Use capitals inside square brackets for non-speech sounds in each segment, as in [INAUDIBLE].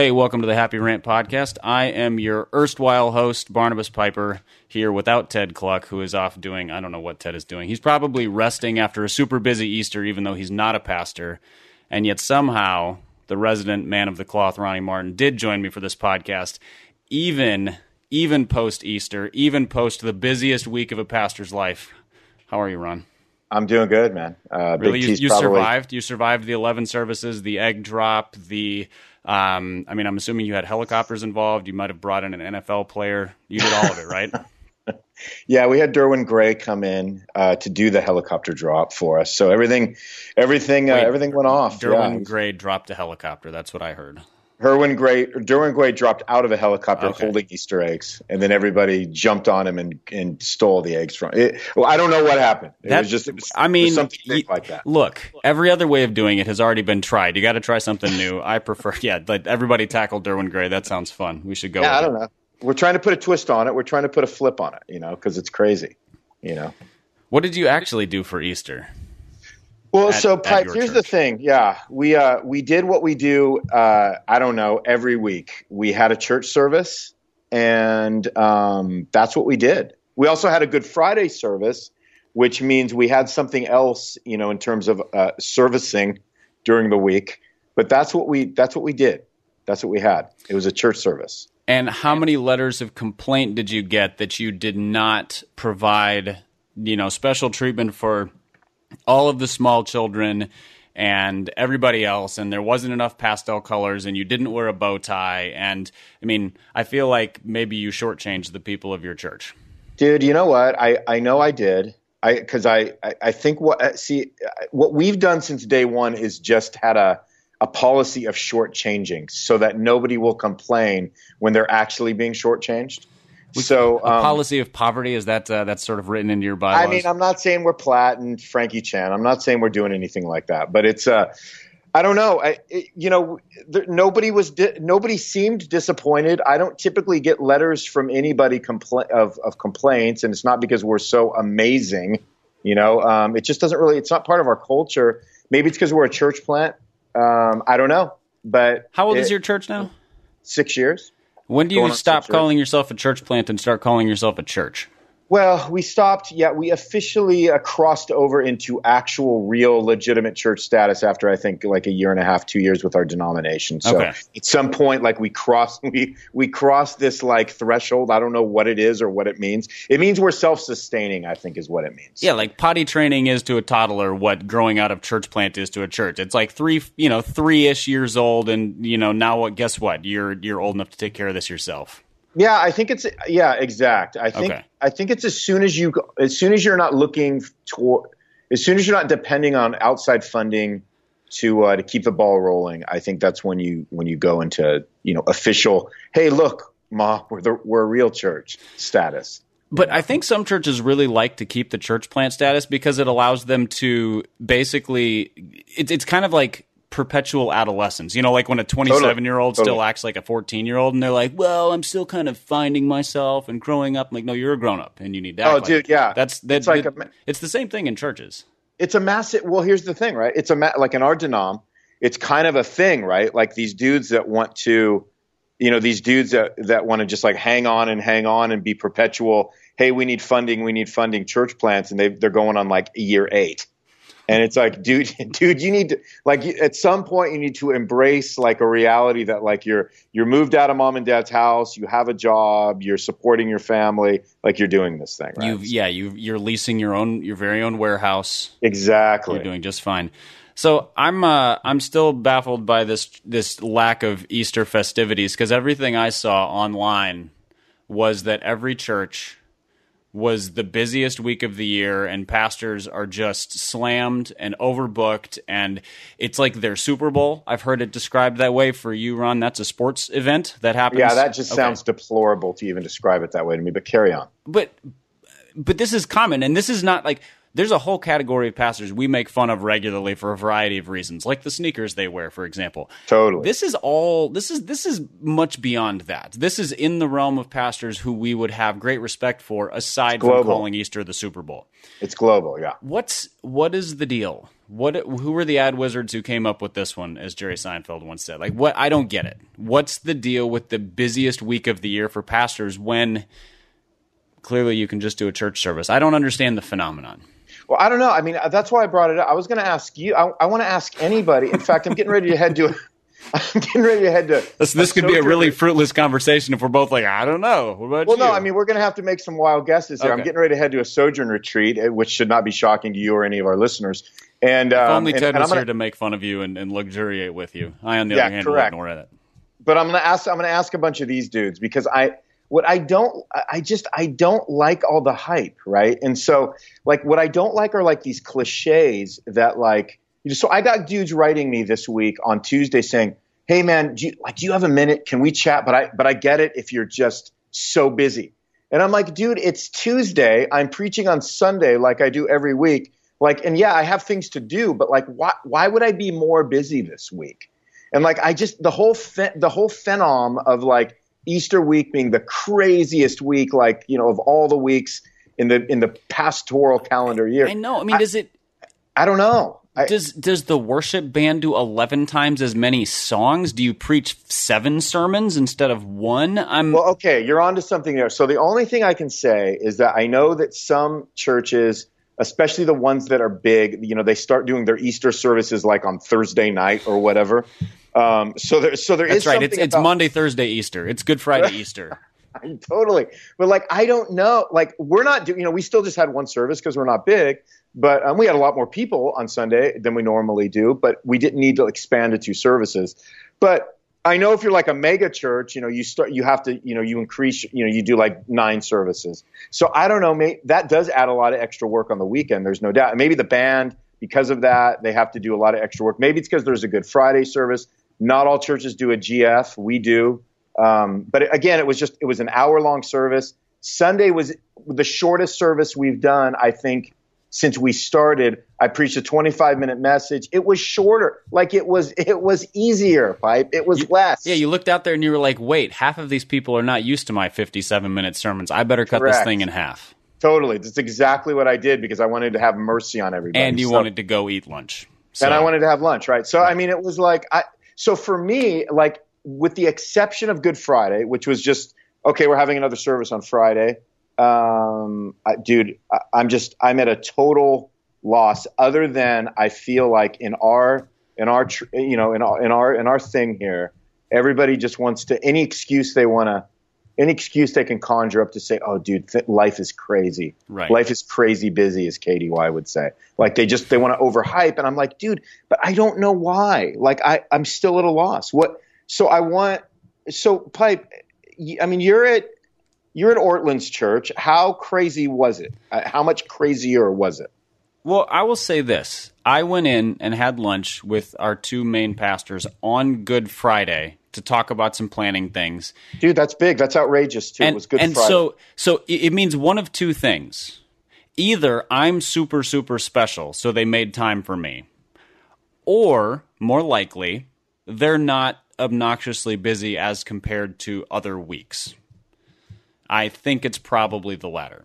Hey, welcome to the Happy Rant Podcast. I am your erstwhile host, Barnabas Piper, here without Ted Kluck, who is off doing, I don't know what Ted is doing. He's probably resting after a super busy Easter, even though he's not a pastor. And yet somehow, the resident man of the cloth, Ronnie Martin, did join me for this podcast, even even post Easter, even post the busiest week of a pastor's life. How are you, Ron? I'm doing good, man. Uh, really, you, you probably... survived. You survived the 11 services, the egg drop, the. Um, I mean, I'm assuming you had helicopters involved. You might have brought in an NFL player. You did all of it, right? [LAUGHS] yeah, we had Derwin Gray come in uh, to do the helicopter drop for us. So everything, everything, uh, everything went off. Derwin yeah. Gray dropped a helicopter. That's what I heard. Herwin Gray, Derwin Gray dropped out of a helicopter okay. holding Easter eggs, and then everybody jumped on him and, and stole the eggs from. It, well, I don't know what happened. It that, was just, it was, I mean, something y- like that. Look, every other way of doing it has already been tried. You got to try something new. I prefer, [LAUGHS] yeah, like everybody tackle Derwin Gray. That sounds fun. We should go. Yeah, I don't it. know. We're trying to put a twist on it. We're trying to put a flip on it, you know, because it's crazy, you know. What did you actually do for Easter? Well, at, so Pipe, here's church. the thing. Yeah, we uh, we did what we do. Uh, I don't know every week. We had a church service, and um, that's what we did. We also had a Good Friday service, which means we had something else, you know, in terms of uh, servicing during the week. But that's what we that's what we did. That's what we had. It was a church service. And how many letters of complaint did you get that you did not provide, you know, special treatment for all of the small children and everybody else and there wasn't enough pastel colors and you didn't wear a bow tie. And i mean i feel like maybe you shortchanged the people of your church. Dude you know what? I, I know i did. I because I, I, I think what uh, see what we've done since day one is just had a a policy of shortchanging so that nobody will complain when they're actually being shortchanged so a um, policy of poverty is that uh, that's sort of written into your bylaws. I mean, I'm not saying we're Platt and Frankie Chan. I'm not saying we're doing anything like that, but it's uh, I don't know. I, it, you know, there, nobody was di- nobody seemed disappointed. I don't typically get letters from anybody compla- of of complaints, and it's not because we're so amazing. You know, um, it just doesn't really. It's not part of our culture. Maybe it's because we're a church plant. Um, I don't know. But how old it, is your church now? Six years. When do you stop calling yourself a church plant and start calling yourself a church? Well, we stopped. Yeah, we officially uh, crossed over into actual, real, legitimate church status after I think like a year and a half, two years with our denomination. So okay. at some point, like we crossed, [LAUGHS] we we crossed this like threshold. I don't know what it is or what it means. It means we're self-sustaining. I think is what it means. Yeah, like potty training is to a toddler what growing out of church plant is to a church. It's like three, you know, three ish years old, and you know now what? Guess what? You're you're old enough to take care of this yourself. Yeah, I think it's yeah, exact. I think okay. I think it's as soon as you as soon as you're not looking toward as soon as you're not depending on outside funding to uh, to keep the ball rolling. I think that's when you when you go into you know official. Hey, look, ma, we're the, we're a real church status. But I think some churches really like to keep the church plant status because it allows them to basically. It, it's kind of like perpetual adolescence. You know, like when a 27 year old still acts like a 14 year old and they're like, well, I'm still kind of finding myself and growing up. I'm like, no, you're a grown up and you need that. Oh, like dude, yeah. That's, that's like it, a, it's the same thing in churches. It's a massive, well, here's the thing, right? It's a, ma- like in our denom, it's kind of a thing, right? Like these dudes that want to, you know, these dudes that, that want to just like hang on and hang on and be perpetual. Hey, we need funding. We need funding church plants. And they, they're going on like year eight and it's like dude [LAUGHS] dude you need to like at some point you need to embrace like a reality that like you're you're moved out of mom and dad's house you have a job you're supporting your family like you're doing this thing right? You yeah you you're leasing your own your very own warehouse. Exactly. You're doing just fine. So I'm uh, I'm still baffled by this this lack of Easter festivities because everything I saw online was that every church was the busiest week of the year and pastors are just slammed and overbooked and it's like their Super Bowl. I've heard it described that way for you, Ron. That's a sports event that happens. Yeah, that just okay. sounds deplorable to even describe it that way to me, but carry on. But but this is common and this is not like there's a whole category of pastors we make fun of regularly for a variety of reasons, like the sneakers they wear, for example. Totally. This is all this is this is much beyond that. This is in the realm of pastors who we would have great respect for, aside from calling Easter the Super Bowl. It's global, yeah. What's what is the deal? What who were the ad wizards who came up with this one, as Jerry Seinfeld once said? Like what I don't get it. What's the deal with the busiest week of the year for pastors when clearly you can just do a church service? I don't understand the phenomenon. Well, I don't know. I mean, that's why I brought it up. I was going to ask you. I, I want to ask anybody. In fact, I'm getting ready to head to. [LAUGHS] I'm getting ready to head to. This, this could be a really fruitless conversation if we're both like, I don't know. What about Well, you? no, I mean, we're going to have to make some wild guesses here. I'm getting ready to head to a sojourn retreat, eh, which should not be shocking to you or any of our listeners. And if um, only and- Ted and I'm was gonna- here to make fun of you and, and luxuriate with you. I, on the Yeah, other hand, correct. will ignore it. but I'm gonna ask I'm gonna ask a bunch of these dudes because I what I don't I- just I don't like all the hype, right? And so like what I don't like are like these cliches that like you know, so I got dudes writing me this week on Tuesday saying, "Hey man, do you, like do you have a minute? Can we chat? But I but I get it if you're just so busy." And I'm like, "Dude, it's Tuesday. I'm preaching on Sunday like I do every week." Like and yeah, I have things to do, but like why why would I be more busy this week? And like I just the whole phe- the whole phenom of like Easter week being the craziest week, like you know, of all the weeks in the in the pastoral calendar year. I know. I mean, does it I don't know. I, does does the worship band do eleven times as many songs? Do you preach seven sermons instead of one? I'm well, okay, you're onto something there. So the only thing I can say is that I know that some churches, especially the ones that are big, you know, they start doing their Easter services like on Thursday night or whatever. Um, so there, so there is that's right. It's it's about- Monday, Thursday, Easter. It's Good Friday, [LAUGHS] Easter. totally. But like, I don't know. Like, we're not doing. You know, we still just had one service because we're not big. But um, we had a lot more people on Sunday than we normally do. But we didn't need to expand to two services. But I know if you're like a mega church, you know, you start, you have to, you know, you increase, you know, you do like nine services. So I don't know. May, that does add a lot of extra work on the weekend. There's no doubt. Maybe the band, because of that, they have to do a lot of extra work. Maybe it's because there's a Good Friday service. Not all churches do a GF. We do. Um, but again, it was just it was an hour long service. Sunday was the shortest service we've done, I think, since we started. I preached a 25 minute message. It was shorter, like it was it was easier. Pipe. It was less. Yeah, you looked out there and you were like, "Wait, half of these people are not used to my fifty-seven minute sermons. I better cut this thing in half." totally. That's exactly what I did because I wanted to have mercy on everybody. And you So- wanted to go eat lunch. So, and I wanted to have lunch, right? So I mean, it was like I. So for me, like with the exception of Good Friday, which was just okay, we're having another service on Friday. Um, I, dude, I, I'm just I'm at a total loss. Other than I feel like in our in our tr- you know in our in our in our thing here, everybody just wants to any excuse they want to. Any excuse they can conjure up to say, "Oh, dude, th- life is crazy. Right. Life is crazy busy," as Katie KDY would say. Like they just they want to overhype, and I'm like, dude, but I don't know why. Like I I'm still at a loss. What? So I want. So pipe. I mean, you're at you're at Ortlund's church. How crazy was it? Uh, How much crazier was it? Well, I will say this. I went in and had lunch with our two main pastors on Good Friday to talk about some planning things. Dude, that's big. That's outrageous too. And, it was good and Friday. so so it it means one of two things. Either I'm super super special, so they made time for me. Or more likely, they're not obnoxiously busy as compared to other weeks. I think it's probably the latter.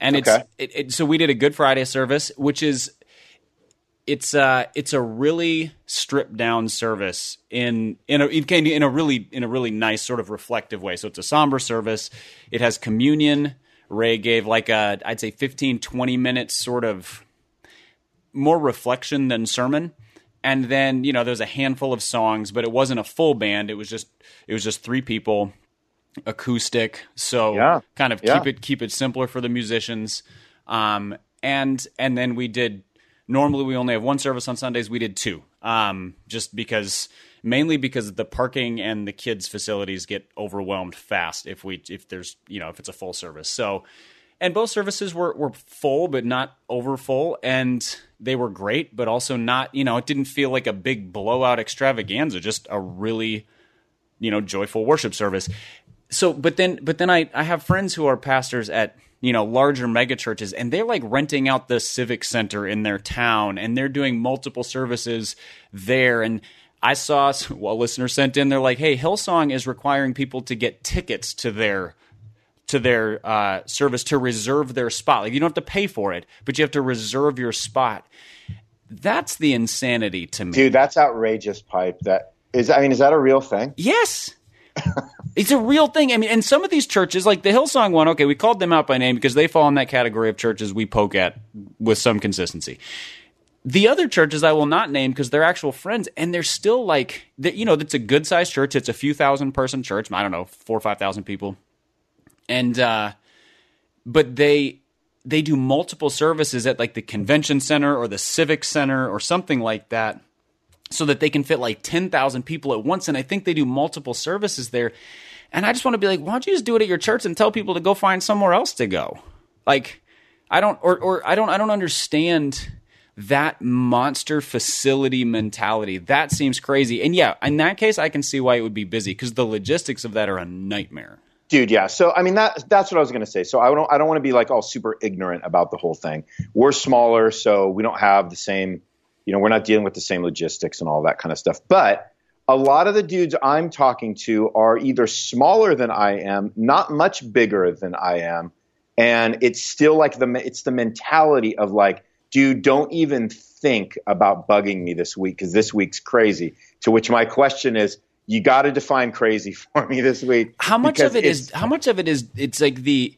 And Okay. it's it, it, so we did a Good Friday service, which is it's uh it's a really stripped down service in in a in a really in a really nice sort of reflective way. So it's a somber service. It has communion. Ray gave like a I'd say 15 20 minutes sort of more reflection than sermon. And then, you know, there's a handful of songs, but it wasn't a full band. It was just it was just three people acoustic. So Yeah. kind of Yeah. keep it keep it simpler for the musicians. Um, and and then we did. Normally, we only have one service on Sundays. We did two, um, just because mainly because the parking and the kids' facilities get overwhelmed fast if we if there's you know if it's a full service. So, and both services were were full but not over full, and they were great, but also not you know it didn't feel like a big blowout extravaganza. Just a really you know joyful worship service so but then but then I I have friends who are pastors at you know larger mega churches and they're like renting out the civic center in their town and they're doing multiple services there. And I saw well, a listener sent in they're like hey Hillsong is requiring people to get tickets to their to their uh, service to reserve their spot. Like you don't have to pay for it but you have to reserve your spot. That's the insanity to me. Dude that's outrageous pipe. That is i mean is that a real thing? Yes it's a real thing. I mean, and some of these churches, like the Hillsong one, okay, we called them out by name because they fall in that category of churches we poke at with some consistency. The other churches I will not name because they're actual friends, and they're still like, you know, it's a good sized church. It's a few thousand person church. I don't know, four or five thousand people, and uh, but they they do multiple services at like the convention center or the civic center or something like that so that they can fit like 10,000 people at once. And I think they do multiple services there. And I just want to be like, why don't you just do it at your church and tell people to go find somewhere else to go? Like, I don't, or, or I don't, I don't understand that monster facility mentality. That seems crazy. And yeah, in that case, I can see why it would be busy because the logistics of that are a nightmare. Dude, yeah. So I mean that that's what I was going to say. So I don't I don't want to be like all super ignorant about the whole thing. We're smaller, so we don't have the same you know, we're not dealing with the same logistics and all that kind of stuff. But a lot of the dudes I'm talking to are either smaller than I am, not much bigger than I am, and it's still like the it's the mentality of like, dude, don't even think about bugging me this week because this week's crazy. To which my question is, you got to define crazy [LAUGHS] for me this week. How much of it is? How much of it is? It's like the,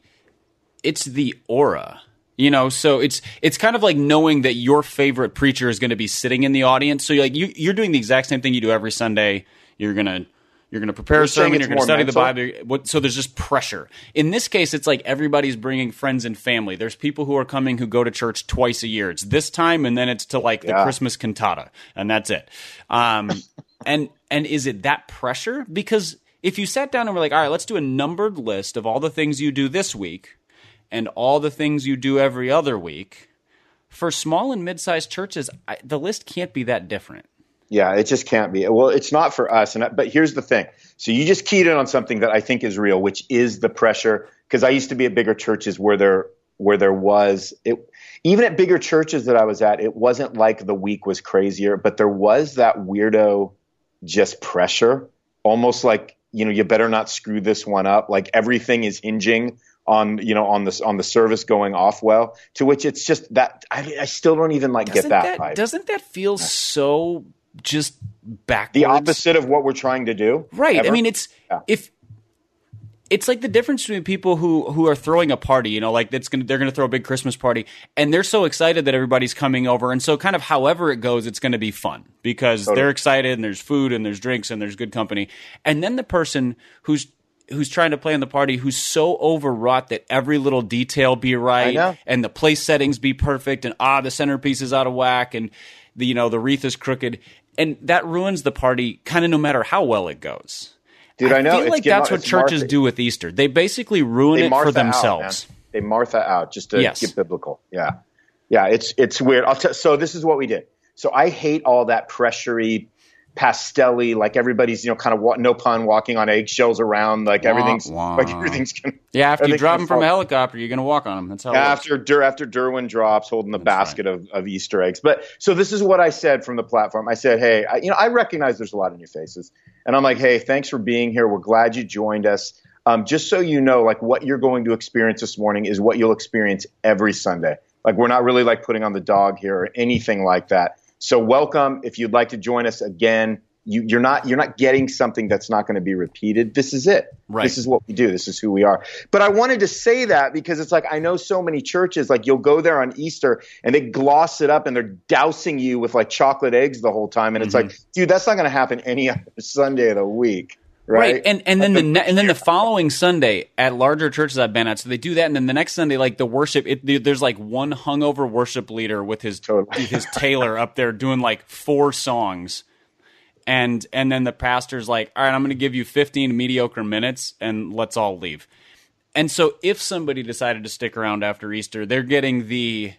it's the aura you know, so it's it's kind of like knowing that your favorite preacher is going to be sitting in the audience. So you're like you, you're doing the exact same thing you do every Sunday. You're gonna you're going to prepare a sermon. You're going to study mental? the Bible. So there's just pressure. In this case, it's like everybody's bringing friends and family. There's people who are coming who go to church twice a year. It's this time, and then it's to like the. Christmas cantata, and that's it. Um, [LAUGHS] and and is it that pressure? Because if you sat down and were like, all right, let's do a numbered list of all the things you do this week and all the things you do every other week, for small and mid sized churches, I, the list can't be that different. Yeah, it just can't be. Well, it's not for us. And but here's the thing. So you just keyed in on something that I think is real, which is the pressure. Because I used to be at bigger churches where there where there was it. Even at bigger churches that I was at, it wasn't like the week was crazier, but there was that weirdo just pressure, almost like you know you better not screw this one up. Like everything is hinging on you know on this on the service going off well to which it's just that i, I still don't even like doesn't get that, that doesn't that feel so just backwards the opposite of what we're trying to do right ever? i mean it's yeah. if it's like the difference between people who who are throwing a party, you know, like that's gonna they're gonna throw a big Christmas party, and they're so excited that everybody's coming over, and so kind of however it goes, it's gonna be fun because totally. they're excited and there's food and there's drinks and there's good company, and then the person who's who's trying to play in the party who's so overwrought that every little detail be right and the place settings be perfect and ah the centerpiece is out of whack and the you know the wreath is crooked and that ruins the party kind of no matter how well it goes. Dude, I, I know. feel like that's what churches Martha, do with Easter. They basically ruin they it for themselves. Out, they Martha out just to yes. get biblical. Yeah, yeah. It's it's weird. T- so this is what we did. So I hate all that pressury pastelly, like everybody's you know kind of no pun walking on eggshells around, like wah, everything's wah. like everything's gonna, yeah. After you drop them from a helicopter, you're gonna walk on them. That's how. After Dur- after Derwin drops, holding the That's basket right. of, of Easter eggs. But so this is what I said from the platform. I said, hey, I, you know, I recognize there's a lot of new faces, and I'm like, hey, thanks for being here. We're glad you joined us. Um, just so you know, like what you're going to experience this morning is what you'll experience every Sunday. Like we're not really like putting on the dog here or anything like that. So welcome. If you'd like to join us again, you, are not you're not getting something that's not going to be repeated. This is it. Right. This is what we do. This is who we are. But I wanted to say that because it's like I know so many churches like you'll go there on Easter and they gloss it up and they're dousing you with like chocolate eggs the whole time and it's mm-hmm. like, dude, that's not going to happen any other Sunday of the week. Right? right. and and then the ne- and then the following Sunday at larger churches I've been at, so they do that, and then the next Sunday, like the worship, it, there's like one hungover worship leader with his totally. his tailor up there doing like four songs, and and then the pastor's like, all right, I'm going to give you 15 mediocre minutes, and let's all leave. And so if somebody decided to stick around after Easter, they're getting the,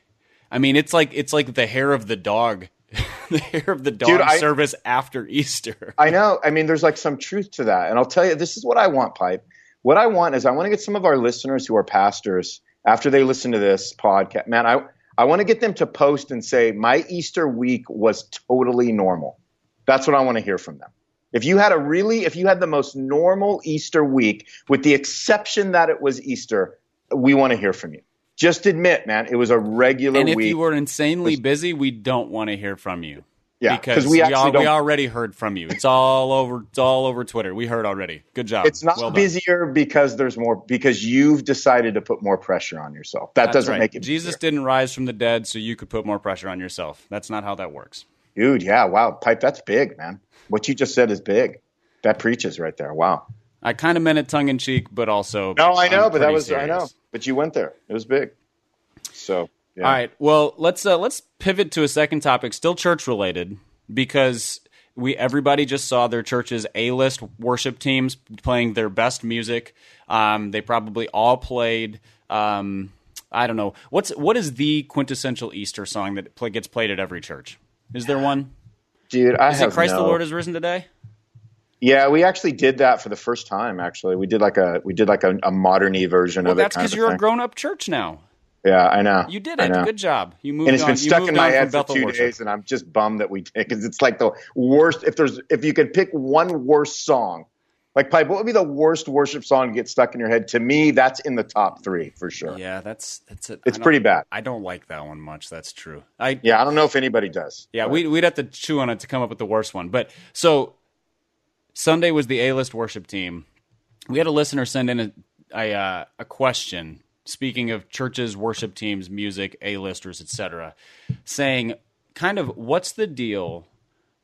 I mean, it's like it's like the hair of the dog [LAUGHS] the hair of the dog Dude, I, service after Easter. [LAUGHS] I know. I mean, there's like some truth to that. And I'll tell you, this is what I want, Pipe. what I want is I want to get some of our listeners who are pastors after they listen to this podcast. Man, I I want to get them to post and say my Easter week was totally normal. That's what I want to hear from them. If you had a really, if you had the most normal Easter week, with the exception that it was Easter, we want to hear from you. Just admit, man, it was a regular And if week. you were insanely busy, we don't want to hear from you. yeah, because we we, al- we already heard from you. It's all over. It's all over Twitter. We heard already. Good job. it's not Well done. busier because there's more because you've decided to put more pressure on yourself. That That's doesn't right. make it Jesus busier. didn't rise from the dead, so you could put more pressure on yourself. That's not how that works. dude. Yeah, wow, pipe. That's big, man. What you just said is big. That preaches right there. Wow. I kind of meant it tongue in cheek, but also No, I know, I'm but that was I know. But you went there. It was big. So yeah. All right. Well, let's uh, let's pivot to a second topic, still church related, because we everybody just saw their church's A list worship teams playing their best music. Um, they probably all played. Um, I don't know what's what is the quintessential Easter song that play, gets played at every church. Is there one? dude. I Is have it Christ no- the Lord is risen today? Yeah, we actually did that for the first time. Actually, we did like a we did like a, a moderny version Well, of it. that's because you're a grown up church now. Yeah, I know. You did it. Good job. You moved and it's on. been stuck in my head for two worship. days, and I'm just bummed that we did because it's like the worst. If there's if you could pick one worst song, like Pipe, what would be the worst worship song to get stuck in your head? To me, that's in the top three for sure. Yeah, that's that's it. It's pretty bad. I don't like that one much. That's true. I Yeah, I don't know if anybody does. Yeah, But- we'd, we'd have to chew on it to come up with the worst one. But so Sunday was the A list worship team. We had a listener send in a a, uh, a question. Speaking of churches, worship teams, music, A listers, etc., saying, kind of, what's the deal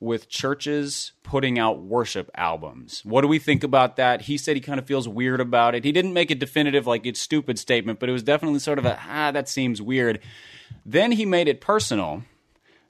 with churches putting out worship albums? What do we think about that? He said he kind of feels weird about it. He didn't make a definitive, like it's stupid statement, but it was definitely sort of a ah, that seems weird. Then he made it personal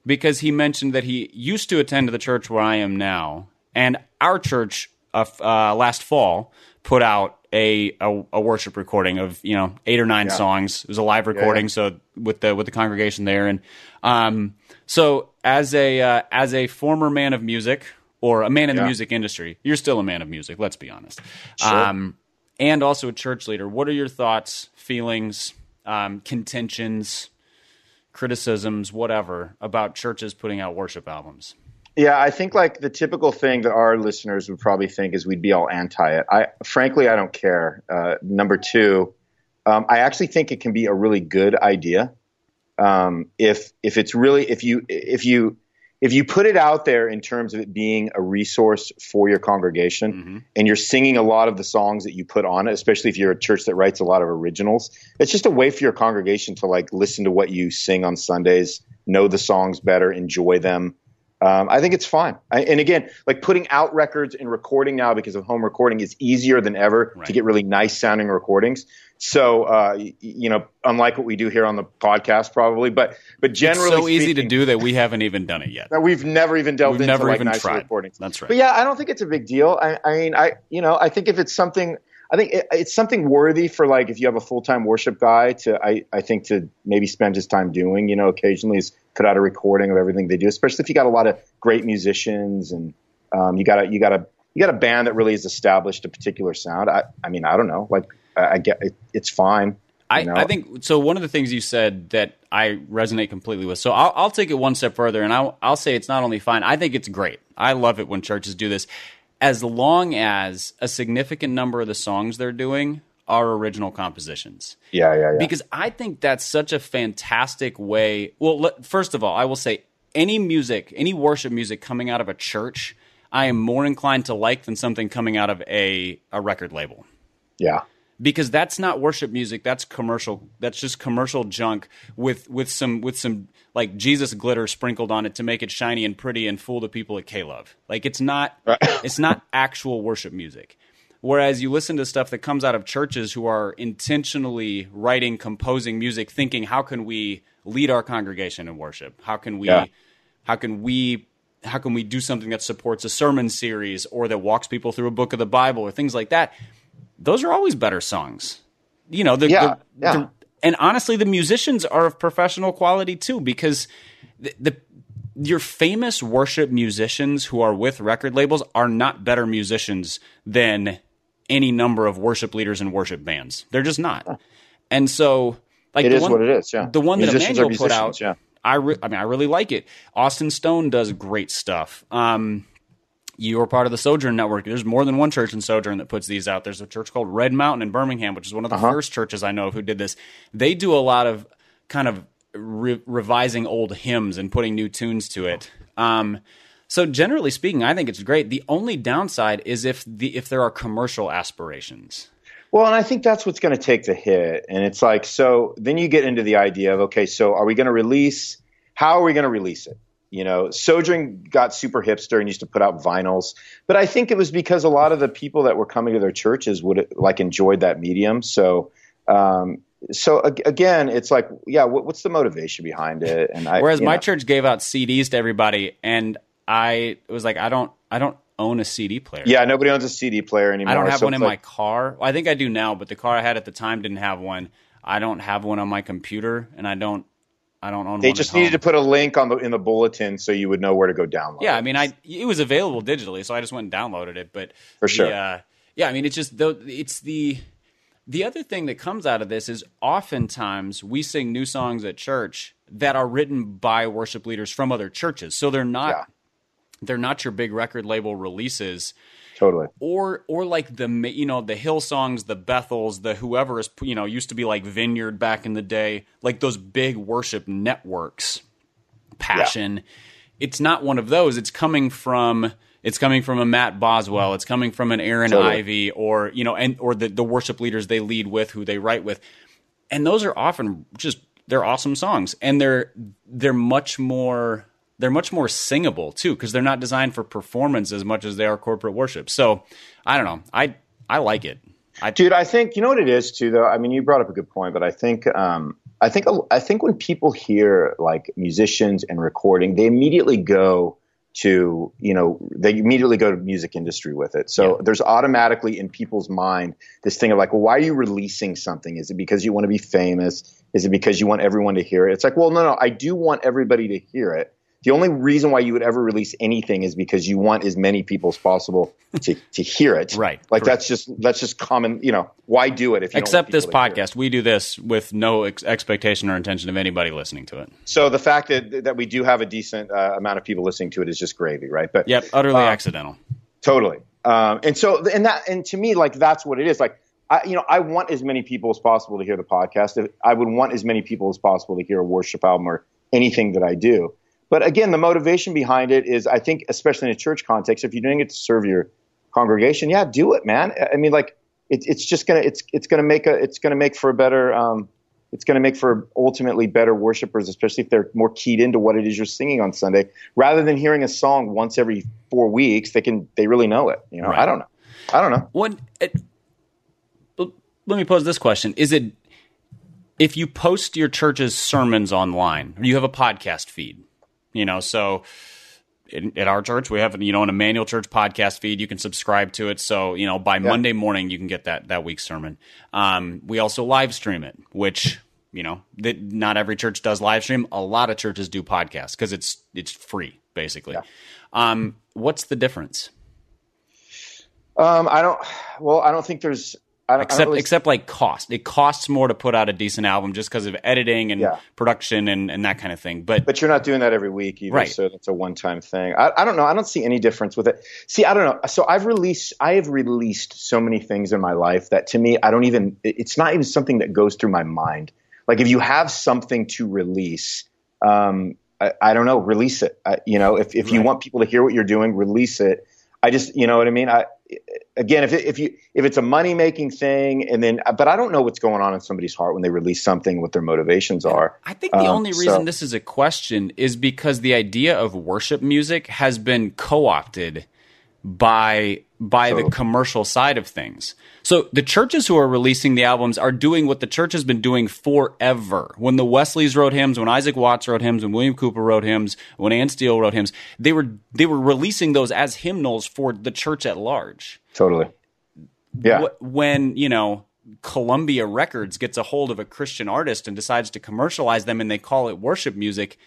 because he mentioned that he used to attend the church where I am now, and our church uh, uh, last fall put out a, a a worship recording of you know eight or nine Yeah. songs. It was a live recording, yeah. so with the with the congregation there, and um, so as a uh, as a former man of music or a man in the music industry, you're still a man of music. Let's be honest. Sure. Um, and also a church leader. What are your thoughts, feelings, um, contentions? criticisms, whatever, about churches putting out worship albums. Yeah, I think like the typical thing that our listeners would probably think is we'd be all anti it. I frankly I don't care. Uh, number two, um, I actually think it can be a really good idea um, if if it's really if you if you if you put it out there in terms of it being a resource for your congregation and you're singing a lot of the songs that you put on it, especially if you're a church that writes a lot of originals, it's just a way for your congregation to like listen to what you sing on Sundays, know the songs better, enjoy them. Um, I think it's fine. I, and again, like putting out records and recording now because of home recording is easier than ever Right. to get really nice sounding recordings. So, uh, you know, unlike what we do here on the podcast, probably, but but generally, It's so easy to do that we haven't even done it yet. that we've never even delved We've into never like even nicer tried. recordings. That's right. But yeah, I don't think it's a big deal. I, I mean, I you know, I think if it's something, I think it, it's something worthy for like if you have a full time worship guy to, I I think to maybe spend his time doing. You know, occasionally is put out a recording of everything they do, especially if you got a lot of great musicians and um, you got a you got a you got a band that really has established a particular sound. I I mean, I don't know, like I, I get it, it's fine. I, you know? I think so. One of the things you said that I resonate completely with. So I'll, I'll take it one step further, and I'll, I'll say it's not only fine. I think it's great. I love it when churches do this, as long as a significant number of the songs they're doing are original compositions. yeah, yeah, yeah. because I think that's such a fantastic way. Well, let, first of all, I will say any music, any worship music coming out of a church, I am more inclined to like than something coming out of a, a record label. yeah. Because that's not worship music. That's commercial. That's just commercial junk with with some with some like Jesus glitter sprinkled on it to make it shiny and pretty and fool the people at K Love. Like it's not it's not actual worship music. Whereas you listen to stuff that comes out of churches who are intentionally writing, composing music, thinking, how can we lead our congregation in worship? How can we, Yeah. how can we, how can we do something that supports a sermon series or that walks people through a book of the Bible or things like that? Those are always better songs. You know, the, Yeah, the- yeah. the- and honestly, the musicians are of professional quality too, because the, the your famous worship musicians who are with record labels are not better musicians than any number of worship leaders and worship bands. They're just not. And so, like It the one, what it is. Yeah, the one that Immanuel put out, Yeah, I re- I mean, I really like it. Austin Stone does great stuff. Um, you are part of the Sojourn Network. There's more than one church in Sojourn that puts these out. There's a church called Red Mountain in Birmingham, which is one of the first churches I know of who did this. They do a lot of kind of re- revising old hymns and putting new tunes to it. Um, so generally speaking, I think it's great. The only downside is if the if there are commercial aspirations. Well, and I think that's what's going to take the hit. And it's like, so then you get into the idea of, okay, so are we going to release? How are we going to release it? You know, Sojourn got super hipster and used to put out vinyls, but I think it was because a lot of the people that were coming to their churches would like enjoyed that medium. So, um, so again, it's like, yeah, what, what's the motivation behind it? And I, Whereas my know, church gave out CDs to everybody, and I was like, I don't, I don't own a CD player. yeah, nobody owns a CD player anymore. I don't have so one in like- my car. Well, I think I do now, but the car I had at the time didn't have one. I don't have one on my computer, and I don't, I don't own They just needed to put a link on the in the bulletin so you would know where to go download. Yeah, it. I mean, I it was available digitally, so I just went and downloaded it. But For the, sure. uh, yeah, I mean, it's just though it's the the other thing that comes out of this is oftentimes we sing new songs at church that are written by worship leaders from other churches, so they're not Yeah. they're not your big record label releases. Totally. or or like the you know the Hillsongs the bethels the whoever is you know used to be like vineyard back in the day like those big worship networks passion. It's not one of those. It's coming from it's coming from a matt boswell. It's coming from an aaron Totally. Ivey or you know and or the, the worship leaders they lead with who they write with. And those are often just they're awesome songs. And they're they're much more they're much more singable too because they're not designed for performance as much as they are corporate worship so i don't know i i like it i Dude, I think you know what it is too. Though I mean, you brought up a good point, but I think um, I think I think when people hear like musicians and recording, they immediately go to you know they immediately go to music industry with it. So Yeah. there's automatically in people's mind this thing of like, well, why are you releasing something? Is it because you want to be famous? Is it because you want everyone to hear it? It's like, well, no, no, I do want everybody to hear it. The only reason why you would ever release anything is because you want as many people as possible [LAUGHS] to, to hear it. Right, Like correct. that's just that's just common. You know, why do it if you don't except this people to hear it? podcast we do this with no ex- expectation or intention of anybody listening to it So the fact that that we do have a decent uh, amount of people listening to it is just gravy, right? But yep utterly Uh, accidental Totally. Um, and so, and that, and to me, like that's what it is. Like, I, you know, I want as many people as possible to hear the podcast. I would want as many people as possible to hear a worship album or anything that I do. But again, the motivation behind it is, I think, especially in a church context, if you're doing it to serve your congregation, yeah, do it, man. I- mean, like, it, it's just gonna, it's, it's gonna make a, it's gonna make for a better, um, it's going to make for ultimately better worshipers, especially if they're more keyed into what it is you're singing on Sunday, rather than hearing a song once every four weeks. They can they really know it. You know, Right. I don't know. I don't know. One, it, let me pose this question: Is it if you post your church's sermons online, or you have a podcast feed? You know, so in, at our church we have you know an Immanuel Church podcast feed. You can subscribe to it, so you know by Monday morning you can get that that week's sermon. Um, we also live stream it, which you know that not every church does live stream. A lot of churches do podcasts because it's it's free basically. Um, what's the difference? Um, I don't. Well, I don't think there's. I don't, I except really- except like cost. It costs more to put out a decent album just because of editing and Yeah. production and, and that kind of thing. But, but you're not doing that every week either, Right. so it's a one-time thing. I, I don't know. I don't see any difference with it. See, I don't know. So I've released, I have released so many things in my life that to me, I don't even. It's not even something that goes through my mind. Like if you have something to release, um, I, I don't know, release it. I, you know, if if you want people to hear what you're doing, release it. I just, you know what I mean. I again, if it, if you if it's a money making thing, and then, but I don't know what's going on in somebody's heart when they release something, what their motivations are. I think the Um, only reason so- this is a question is because the idea of worship music has been co-opted by by the commercial side of things. So the churches who are releasing the albums are doing what the church has been doing forever. When the Wesleys wrote hymns, when Isaac Watts wrote hymns, when William Cowper wrote hymns, when Anne Steele wrote hymns, they were they were releasing those as hymnals for the church at large. Totally. Yeah. When you know Columbia Records gets a hold of a Christian artist and decides to commercialize them and they call it worship music,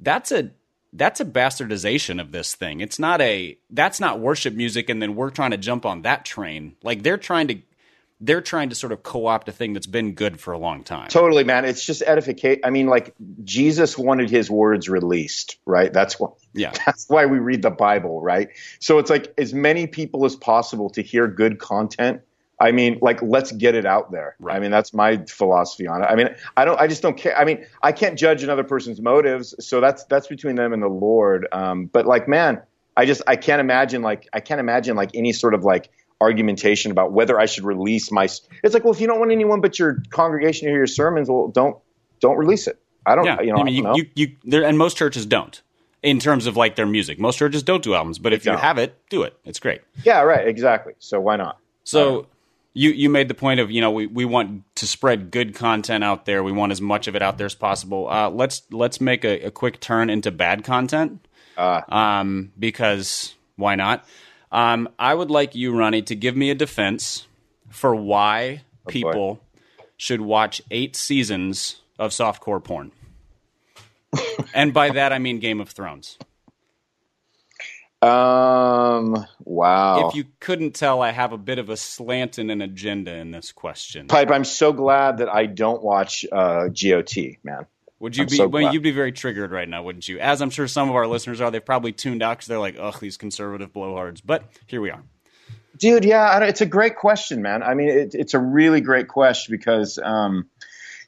that's a that's a bastardization of this thing. It's not a that's not worship music and then we're trying to jump on that train. Like they're trying to they're trying to sort of co-opt a thing that's been good for a long time. Totally, man. It's just edification. I mean, like Jesus wanted his words released, right? That's what. Yeah. [LAUGHS] That's why we read the Bible, right? So it's like as many people as possible to hear good content. I mean, like let's get it out there. Right. I mean, that's my philosophy on it. I mean, I don't. I just don't care. I mean, I can't judge another person's motives, so that's that's between them and the Lord. Um, but like, man, I just I can't imagine like I can't imagine like any sort of like argumentation about whether I should release my. It's like, well, if you don't want anyone but your congregation to hear your sermons, well, don't don't release it. I don't. Yeah, You know, I mean, you, know. you, you, there, and most churches don't in terms of like their music. Most churches don't do albums, but if you have it, do it. It's great. yeah, right. Exactly. So why not? So you you made the point of you know we, we want to spread good content out there. We want as much of it out there as possible. Uh, let's let's make a, a quick turn into bad content. Uh, um, because why not? Um, I would like you, Ronnie, to give me a defense for why Oh, people should watch eight seasons of softcore porn. [LAUGHS] and by that I mean Game of Thrones. Um. Wow. If you couldn't tell, I have a bit of a slant and an agenda in this question. Pipe, I'm so glad that I don't watch uh, GOT, man. Would you I'm be? so well, you'd be very triggered right now, wouldn't you? As I'm sure some of our listeners are. They've probably tuned out because they're like, "Ugh, these conservative blowhards." But here we are. Dude, yeah, I don't, it's a great question, man. I mean, it, it's a really great question because, um,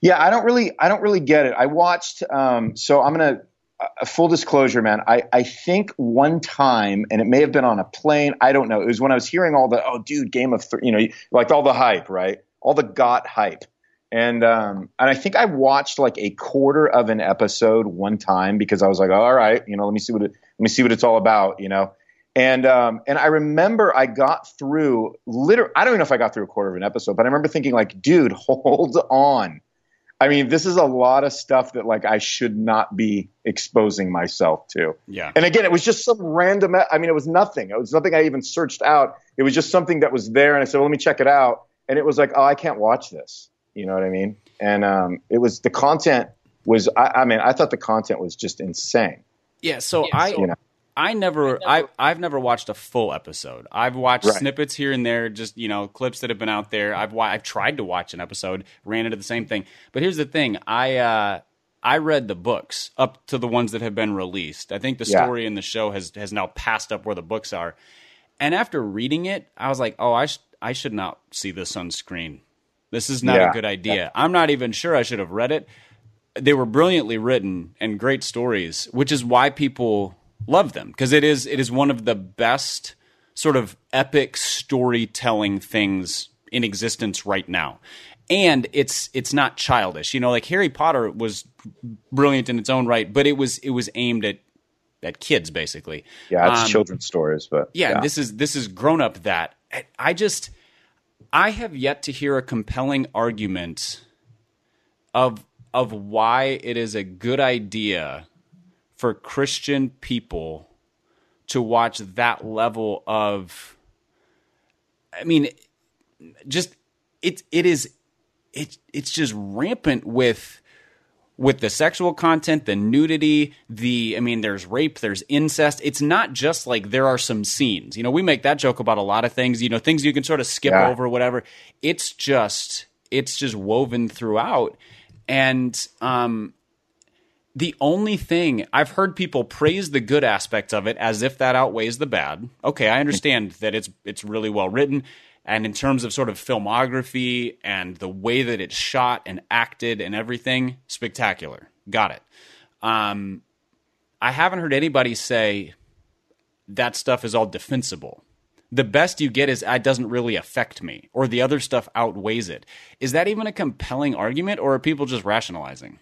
yeah, I don't really, I don't really get it. I watched, um, so I'm gonna, a full disclosure, man. I, I think one time, and it may have been on a plane. I don't know. It was when I was hearing all the, oh, dude, Game of, Th-, you know, like all the hype, right? All the got hype. And um, and I think I watched like a quarter of an episode one time because I was like, all right, you know, let me see what it, let me see what it's all about, you know. And um, and I remember I got through literally I don't even know if I got through a quarter of an episode, but I remember thinking like, dude, [LAUGHS] hold on. I mean, this is a lot of stuff that like I should not be exposing myself to. Yeah. And again, it was just some random. I mean, it was nothing. It was nothing I even searched out. It was just something that was there, and I said, well, "Let me check it out." And it was like, "Oh, I can't watch this." You know what I mean? And um, it was the content was. I, I mean, I thought the content was just insane. Yeah. So I. You know? I never, I, I've never watched a full episode. I've watched Right. snippets here and there, just you know, clips that have been out there. I've, I've tried to watch an episode, ran into the same thing. But here's the thing: I, uh, I read the books up to the ones that have been released. I think the Yeah. story in the show has has now passed up where the books are. And after reading it, I was like, oh, I, sh- I should not see this on screen. This is not Yeah. a good idea. I'm not even sure I should have read it. They were brilliantly written and great stories, which is why people love them because it is it is one of the best sort of epic storytelling things in existence right now. And it's it's not childish. You know, like Harry Potter was brilliant in its own right, but it was it was aimed at at kids basically. Yeah, it's Um, children's stories, but yeah, this is this is grown up that I just I have yet to hear a compelling argument of of why it is a good idea for Christian people to watch that level of I mean just it it is it it's just rampant with with the sexual content, the nudity, the I mean, there's rape, there's incest. It's not just like there are some scenes. You know, we make that joke about a lot of things. You know, things you can sort of skip Yeah. over, whatever. It's just it's just woven throughout, and um, the only thing I've heard people praise the good aspects of it as if that outweighs the bad. Okay, I understand that it's it's really well written, and in terms of sort of filmography and the way that it's shot and acted and everything, spectacular. Got it. Um, I haven't heard anybody say that stuff is all defensible. The best you get is it doesn't really affect me, or the other stuff outweighs it. Is that even a compelling argument, or are people just rationalizing?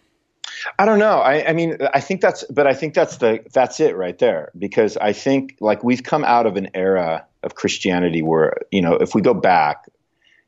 I don't know. I, I mean, I think that's, but I think that's the that's it right there because I think like we've come out of an era of Christianity where you know if we go back,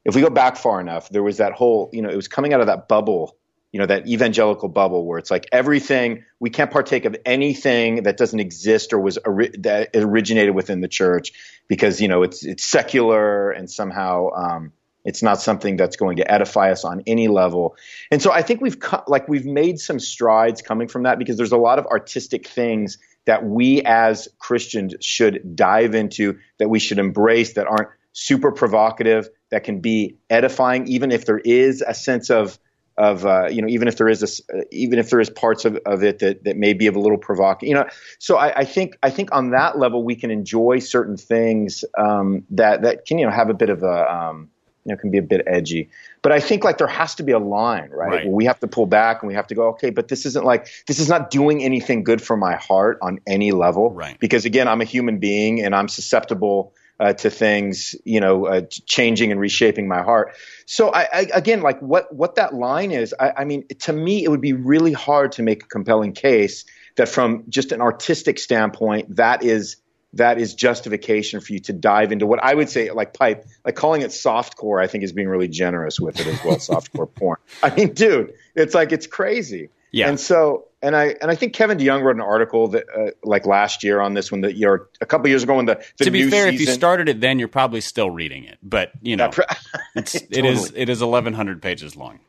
if we go back far enough, there was that whole you know it was coming out of that bubble, you know that evangelical bubble where it's like everything we can't partake of anything that doesn't exist or was that originated within the church because you know it's it's secular and somehow. Um, it's not something that's going to edify us on any level. And so I think we've like we've made some strides coming from that because there's a lot of artistic things that we as Christians should dive into, that we should embrace, that aren't super provocative, that can be edifying, even if there is a sense of of uh, you know even if there is a, even if there is parts of, of it that, that may be of a little provocative you know. So I, I, think I think on that level we can enjoy certain things um, that that can you know have a bit of a um, you know can be a bit edgy but I think like there has to be a line right, right. we have to pull back and we have to go okay but this isn't like this is not doing anything good for my heart on any level right because again I'm a human being and I'm susceptible uh, to things, you know, uh, changing and reshaping my heart. So I, I, again, like what what that line is, I, I mean, to me, it would be really hard to make a compelling case that from just an artistic standpoint, that is that is justification for you to dive into what I would say like pipe, like calling it softcore. I think is being really generous with it as well. [LAUGHS] softcore porn. I mean, dude, it's like it's crazy. Yeah. And so, and I and I think Kevin DeYoung wrote an article that uh, like last year on this one that you're a couple years ago when the, the to be fair, season, if you started it then, you're probably still reading it. But you know, [LAUGHS] it's totally. it is it is 1,100 pages long.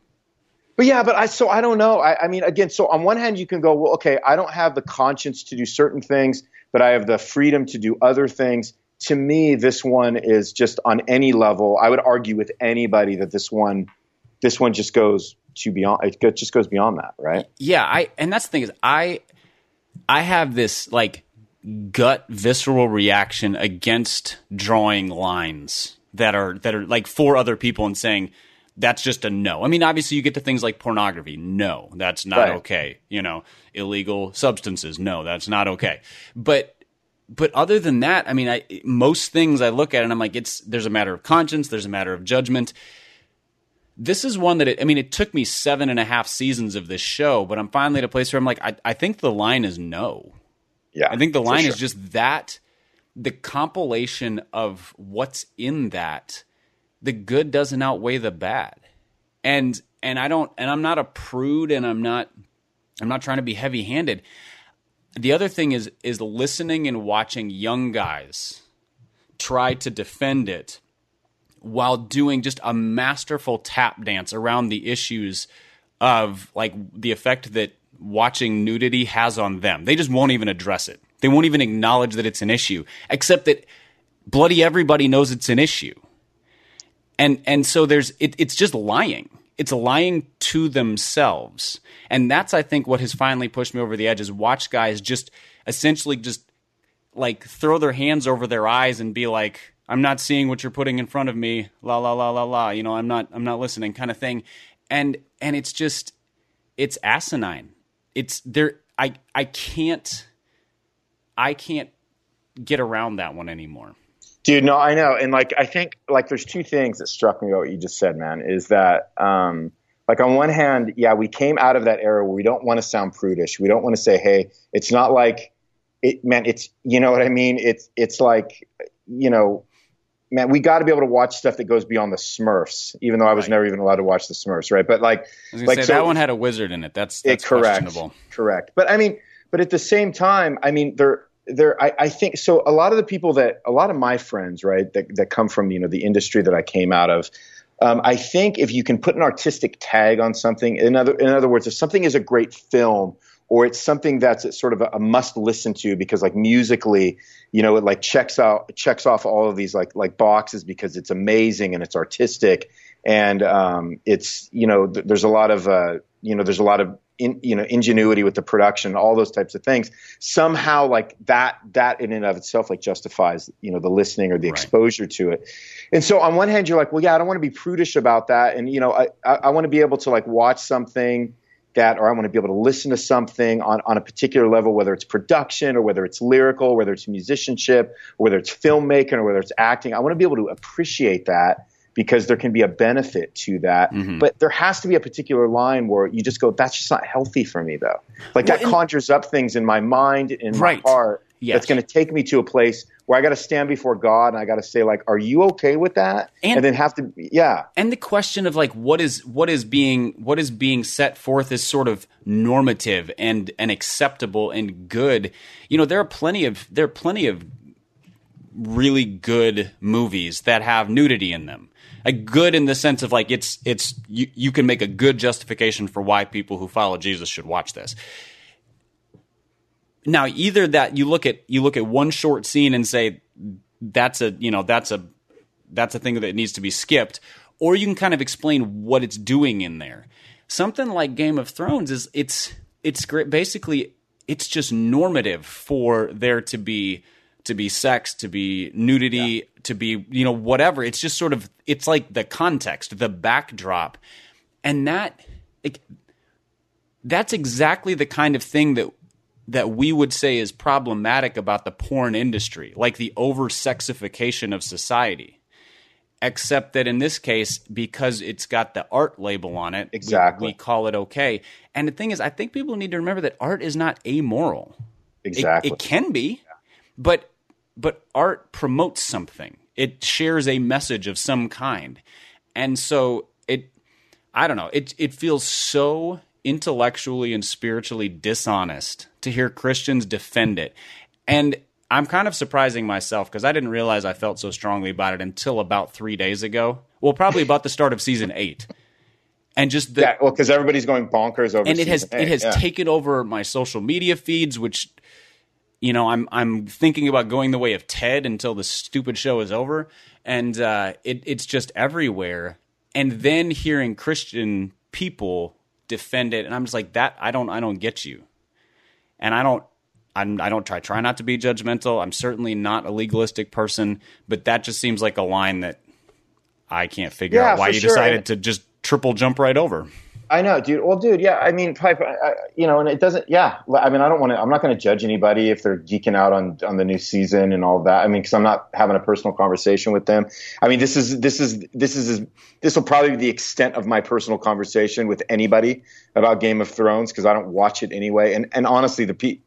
But yeah, but I so I don't know. I, I mean, again, so on one hand, you can go, well, okay, I don't have the conscience to do certain things, but I have the freedom to do other things. To me, this one is just on any level. I would argue with anybody that this one, this one just goes to beyond it just goes beyond that right yeah i and that's the thing is i i have this like gut visceral reaction against drawing lines that are that are like for other people and saying that's just a no. I mean, obviously you get to things like pornography. No, that's not right. okay. You know, illegal substances. No, that's not okay. But but other than that, I mean, I most things I look at and I'm like, it's there's a matter of conscience, there's a matter of judgment this is one that it, I mean, it took me seven and a half seasons of this show, but I'm finally at a place where I'm like, I, I think the line is no. Yeah, I think the line sure. is just that the compilation of what's in that, the good doesn't outweigh the bad, and and I don't, and I'm not a prude, and I'm not, I'm not trying to be heavy handed. The other thing is is listening and watching young guys try to defend it while doing just a masterful tap dance around the issues of like the effect that watching nudity has on them. They just won't even address it. They won't even acknowledge that it's an issue, except that bloody everybody knows it's an issue. And and so there's it, it's just lying. It's lying to themselves. And that's I think what has finally pushed me over the edge is watch guys just essentially just like throw their hands over their eyes and be like I'm not seeing what you're putting in front of me. La la la la la. You know, I'm not I'm not listening kind of thing. And and it's just it's asinine. It's there I I can't I can't get around that one anymore. Dude, no, I know. And like I think like there's two things that struck me about what you just said, man, is that um like on one hand, yeah, we came out of that era where we don't want to sound prudish. We don't want to say, "Hey, it's not like it man, it's you know what I mean? It's it's like you know, man, we got to be able to watch stuff that goes beyond the Smurfs, even though I was right. never even allowed to watch the Smurfs, right? But like, like say, so, that one had a wizard in it. That's that's it, correct, questionable. Correct. But I mean, but at the same time, I mean, there, there, I, I think so. A lot of the people that, a lot of my friends, right, that that come from you know the industry that I came out of. Um, I think if you can put an artistic tag on something, in other in other words, if something is a great film or it's something that's sort of a, a, must listen to because like musically you know it like checks out checks off all of these like like boxes because it's amazing and it's artistic and um, it's you know th- there's a lot of uh, you know there's a lot of in, you know ingenuity with the production all those types of things somehow like that that in and of itself like justifies you know the listening or the right. exposure to it and so on one hand you're like well yeah i don't want to be prudish about that and you know i i, I want to be able to like watch something that, or I want to be able to listen to something on, on a particular level, whether it's production or whether it's lyrical, whether it's musicianship, or whether it's filmmaking or whether it's acting. I want to be able to appreciate that because there can be a benefit to that. Mm-hmm. But there has to be a particular line where you just go, that's just not healthy for me though. Like well, that conjures up things in my mind, in right. my heart. Yes. That's going to take me to a place where I got to stand before God and I got to say like, "Are you okay with that?" And, and, then have to, yeah. And the question of like, what is what is being what is being set forth as sort of normative and and acceptable and good. You know, there are plenty of there are plenty of really good movies that have nudity in them. A good in the sense of like it's it's you, you can make a good justification for why people who follow Jesus should watch this. Now either that you look at you look at one short scene and say that's a you know that's a that's a thing that needs to be skipped or you can kind of explain what it's doing in there. Something like game of thrones is it's it's great basically it's just normative for there to be to be sex to be nudity yeah. to be you know whatever it's just sort of it's like the context the backdrop and that it, that's exactly the kind of thing that that we would say is problematic about the porn industry, like the over sexification of society. Except that in this case, because it's got the art label on it, exactly, we, we call it okay. And the thing is, I think people need to remember that art is not amoral. Exactly, it, it can be, but but art promotes something. It shares a message of some kind, and so it. I don't know. It it feels so intellectually and spiritually dishonest to hear Christians defend it. And I'm kind of surprising myself because I didn't realize I felt so strongly about it until about three days ago. Well, probably about the start of season eight. And just the, yeah, well, because everybody's going bonkers over. And it has eight, it has yeah. taken over my social media feeds, which you know I'm I'm thinking about going the way of Ted until the stupid show is over, and uh, it, it's just everywhere. And then hearing Christian people defend it, and I'm just like that. I don't I don't get you, and I don't. I'm, I don't try try not to be judgmental. I'm certainly not a legalistic person, but that just seems like a line that I can't figure Yeah, out why you sure. decided to just triple jump right over. I know, dude. Well, dude, yeah. I mean, Pipe. I, you know, and it doesn't. Yeah. I mean, I don't want to. I'm not going to judge anybody if they're geeking out on on the new season and all that. I mean, because I'm not having a personal conversation with them. I mean, this is this is this is this will probably be the extent of my personal conversation with anybody about Game of Thrones because I don't watch it anyway. And and honestly, the pe-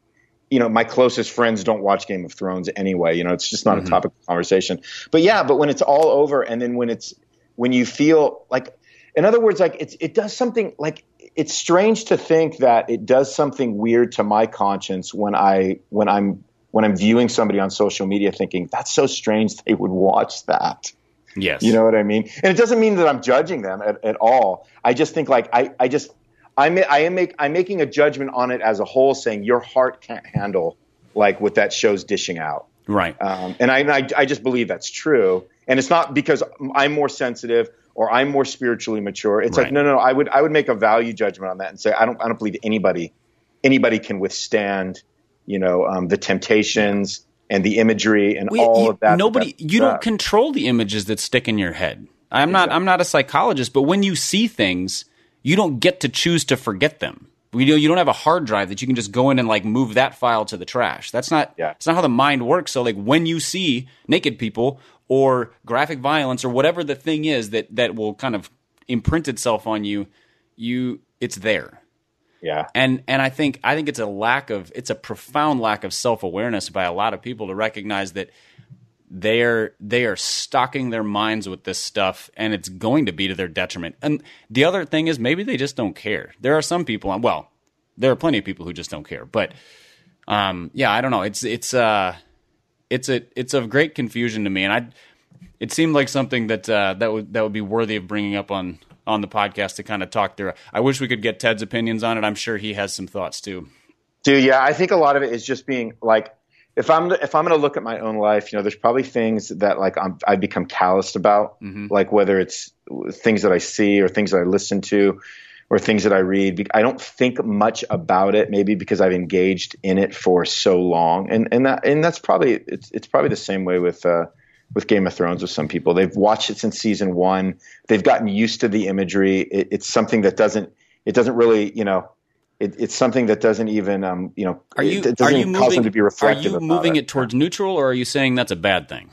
you know, my closest friends don't watch Game of Thrones anyway. You know, it's just not a mm-hmm. topic of conversation. But yeah, but when it's all over, and then when it's when you feel like, in other words, like it's it does something like it's strange to think that it does something weird to my conscience when I when I'm when I'm viewing somebody on social media, thinking that's so strange they would watch that. Yes, You know what I mean? And it doesn't mean that I'm judging them at, at all. I just think like I, I just I'm I am make I'm making a judgment on it as a whole, saying your heart can't handle like what that show's dishing out. right. Um, and I, I I just believe that's true. And it's not because I'm more sensitive or I'm more spiritually mature. It's Right. like no, no, no. I would I would make a value judgment on that and say I don't I don't believe anybody anybody can withstand you know um, the temptations and the imagery and all you- of that. Nobody, that- you don't control the images that stick in your head. I'm not. I'm not a psychologist, but when you see things, you don't get to choose to forget them. You know, you don't have a hard drive that you can just go in and like move that file to the trash. That's not. Yeah. It's not how the mind works. So like when you see naked people or graphic violence or whatever the thing is that that will kind of imprint itself on you, you it's there yeah. and and I think I think it's a lack of it's a profound lack of self awareness by a lot of people to recognize that they're they are stocking their minds with this stuff and it's going to be to their detriment. And the other thing is maybe they just don't care. There are some people well, there are plenty of people who just don't care. But um yeah, I don't know. It's it's uh it's a it's of great confusion to me and I it seemed like something that uh, that would that would be worthy of bringing up on on the podcast to kind of talk through. I wish we could get Ted's opinions on it. I'm sure he has some thoughts too. Dude, yeah, I think a lot of it is just being like, if I'm if I'm going to look at my own life, you know, there's probably things that like I'm, I become calloused about, like whether it's things that I see or things that I listen to or things that I read. I don't think much about it, maybe because I've engaged in it for so long, and and that and that's probably it's it's probably the same way with. Uh, with Game of Thrones, with some people, they've watched it since season one. They've gotten used to the imagery. It, it's something that doesn't. It doesn't really, you know, it, it's something that doesn't even, um, you know, Are you it, it are doesn't you cause moving them to be are you moving it. it towards neutral or are you saying that's a bad thing?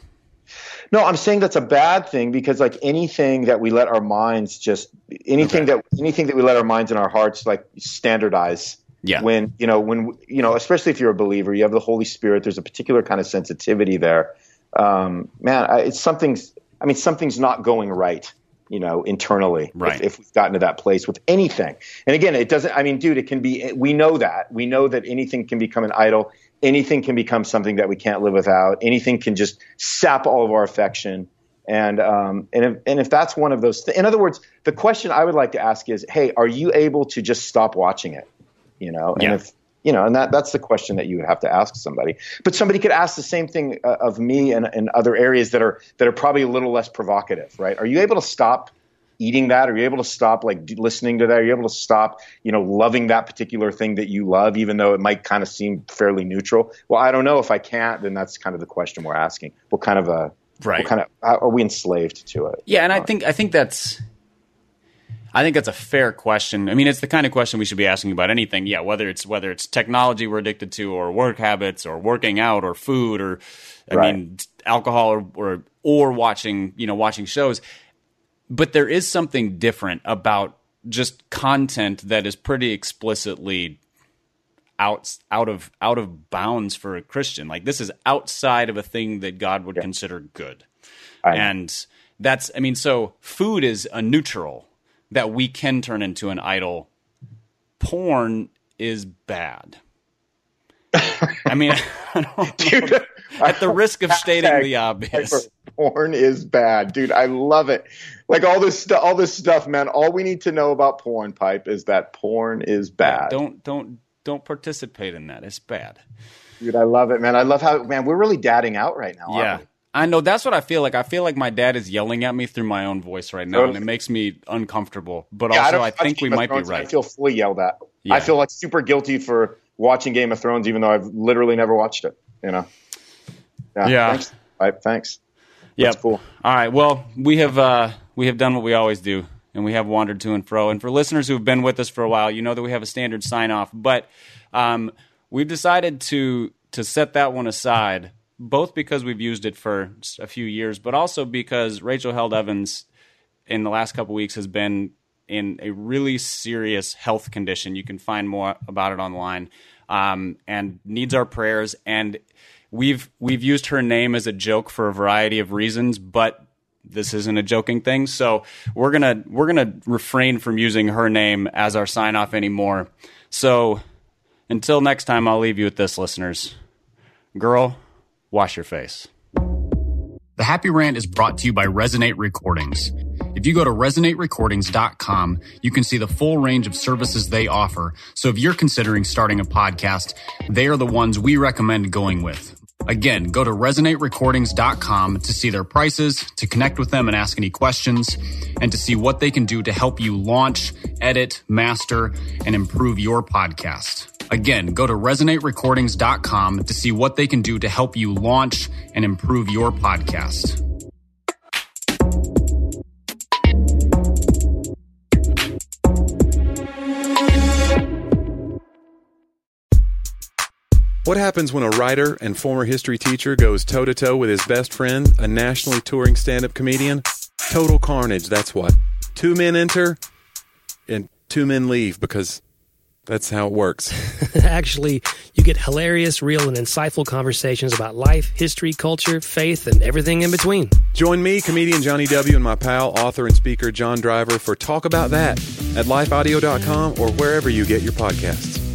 No, I'm saying that's a bad thing because like anything that we let our minds just anything that anything that we let our minds and our hearts like standardize. Yeah. When you know when you know especially if you're a believer, you have the Holy Spirit. There's a particular kind of sensitivity there. Um, man, I, it's something's. I mean, something's not going right. You know, internally, Right. if, if we've gotten to that place with anything. And again, it doesn't. I mean, dude, it can be. We know that. We know that anything can become an idol. Anything can become something that we can't live without. Anything can just sap all of our affection. And um, and if, and if that's one of those, th- in other words, the question I would like to ask is, hey, are you able to just stop watching it? You know, and Yeah. if you know, and that that's the question that you would have to ask somebody. But somebody could ask the same thing uh, of me and in other areas that are that are probably a little less provocative, right? Are you able to stop eating that? Are you able to stop like listening to that? Are you able to stop, you know, loving that particular thing that you love, even though it might kind of seem fairly neutral? Well, I don't know. If I can't, then that's kind of the question we're asking. What kind of a Right. What kind of are we enslaved to it? Yeah, and I uh, think I think that's I think that's a fair question. I mean, it's the kind of question we should be asking about anything. Yeah, whether it's whether it's technology we're addicted to, or work habits, or working out, or food, or I Right. mean, alcohol, or, or or watching you know watching shows. But there is something different about just content that is pretty explicitly out out of out of bounds for a Christian. Like this is outside of a thing that God would consider good. And that's I mean, so food is a neutral that we can turn into an idol. Porn is bad. I mean, [LAUGHS] I [LAUGHS] don't, Dude, at the risk of stating the obvious. porn is bad, dude. I love it. Like all this stuff, all this stuff, man. All we need to know about porn pipe is that porn is bad. Don't don't don't participate in that. It's bad. Dude, I love it, man. I love how, man, we're really dadding out right now. aren't Yeah. we? I know that's what I feel like. I feel like my dad is yelling at me through my own voice right now, and it makes me uncomfortable. But Yeah, also, don't I think we might be right. I feel fully yelled at. Yeah. I feel like super guilty for watching Game of Thrones, even though I've literally never watched it. You know? Yeah. Thanks. Pipe, thanks. Yep. That's cool. All right. Well, we have uh, we have done what we always do, and we have wandered to and fro. And for listeners who have been with us for a while, you know that we have a standard sign off. But um, we've decided to to set that one aside, both because we've used it for a few years, but also because Rachel Held Evans in the last couple weeks has been in a really serious health condition. You can find more about it online, um, and needs our prayers. And we've we've used her name as a joke for a variety of reasons, but this isn't a joking thing. So we're gonna we're gonna refrain from using her name as our sign off anymore. So until next time, I'll leave you with this, listeners. Girl, wash your face. The Happy Rant is brought to you by Resonate Recordings. If you go to resonaterecordings.com, you can see the full range of services they offer. So if you're considering starting a podcast, they are the ones we recommend going with. Again, go to resonaterecordings.com to see their prices, to connect with them and ask any questions, and to see what they can do to help you launch, edit, master, and improve your podcast. Again, go to resonaterecordings.com to see what they can do to help you launch and improve your podcast. What happens when a writer and former history teacher goes toe to toe with his best friend, a nationally touring stand up comedian? Total carnage, that's what. Two men enter and two men leave because that's how it works. [LAUGHS] Actually, you get hilarious, real, and insightful conversations about life, history, culture, faith, and everything in between. Join me, comedian Jonnie W., and my pal, author, and speaker John Driver for Talk About That at lifeaudio.com or wherever you get your podcasts.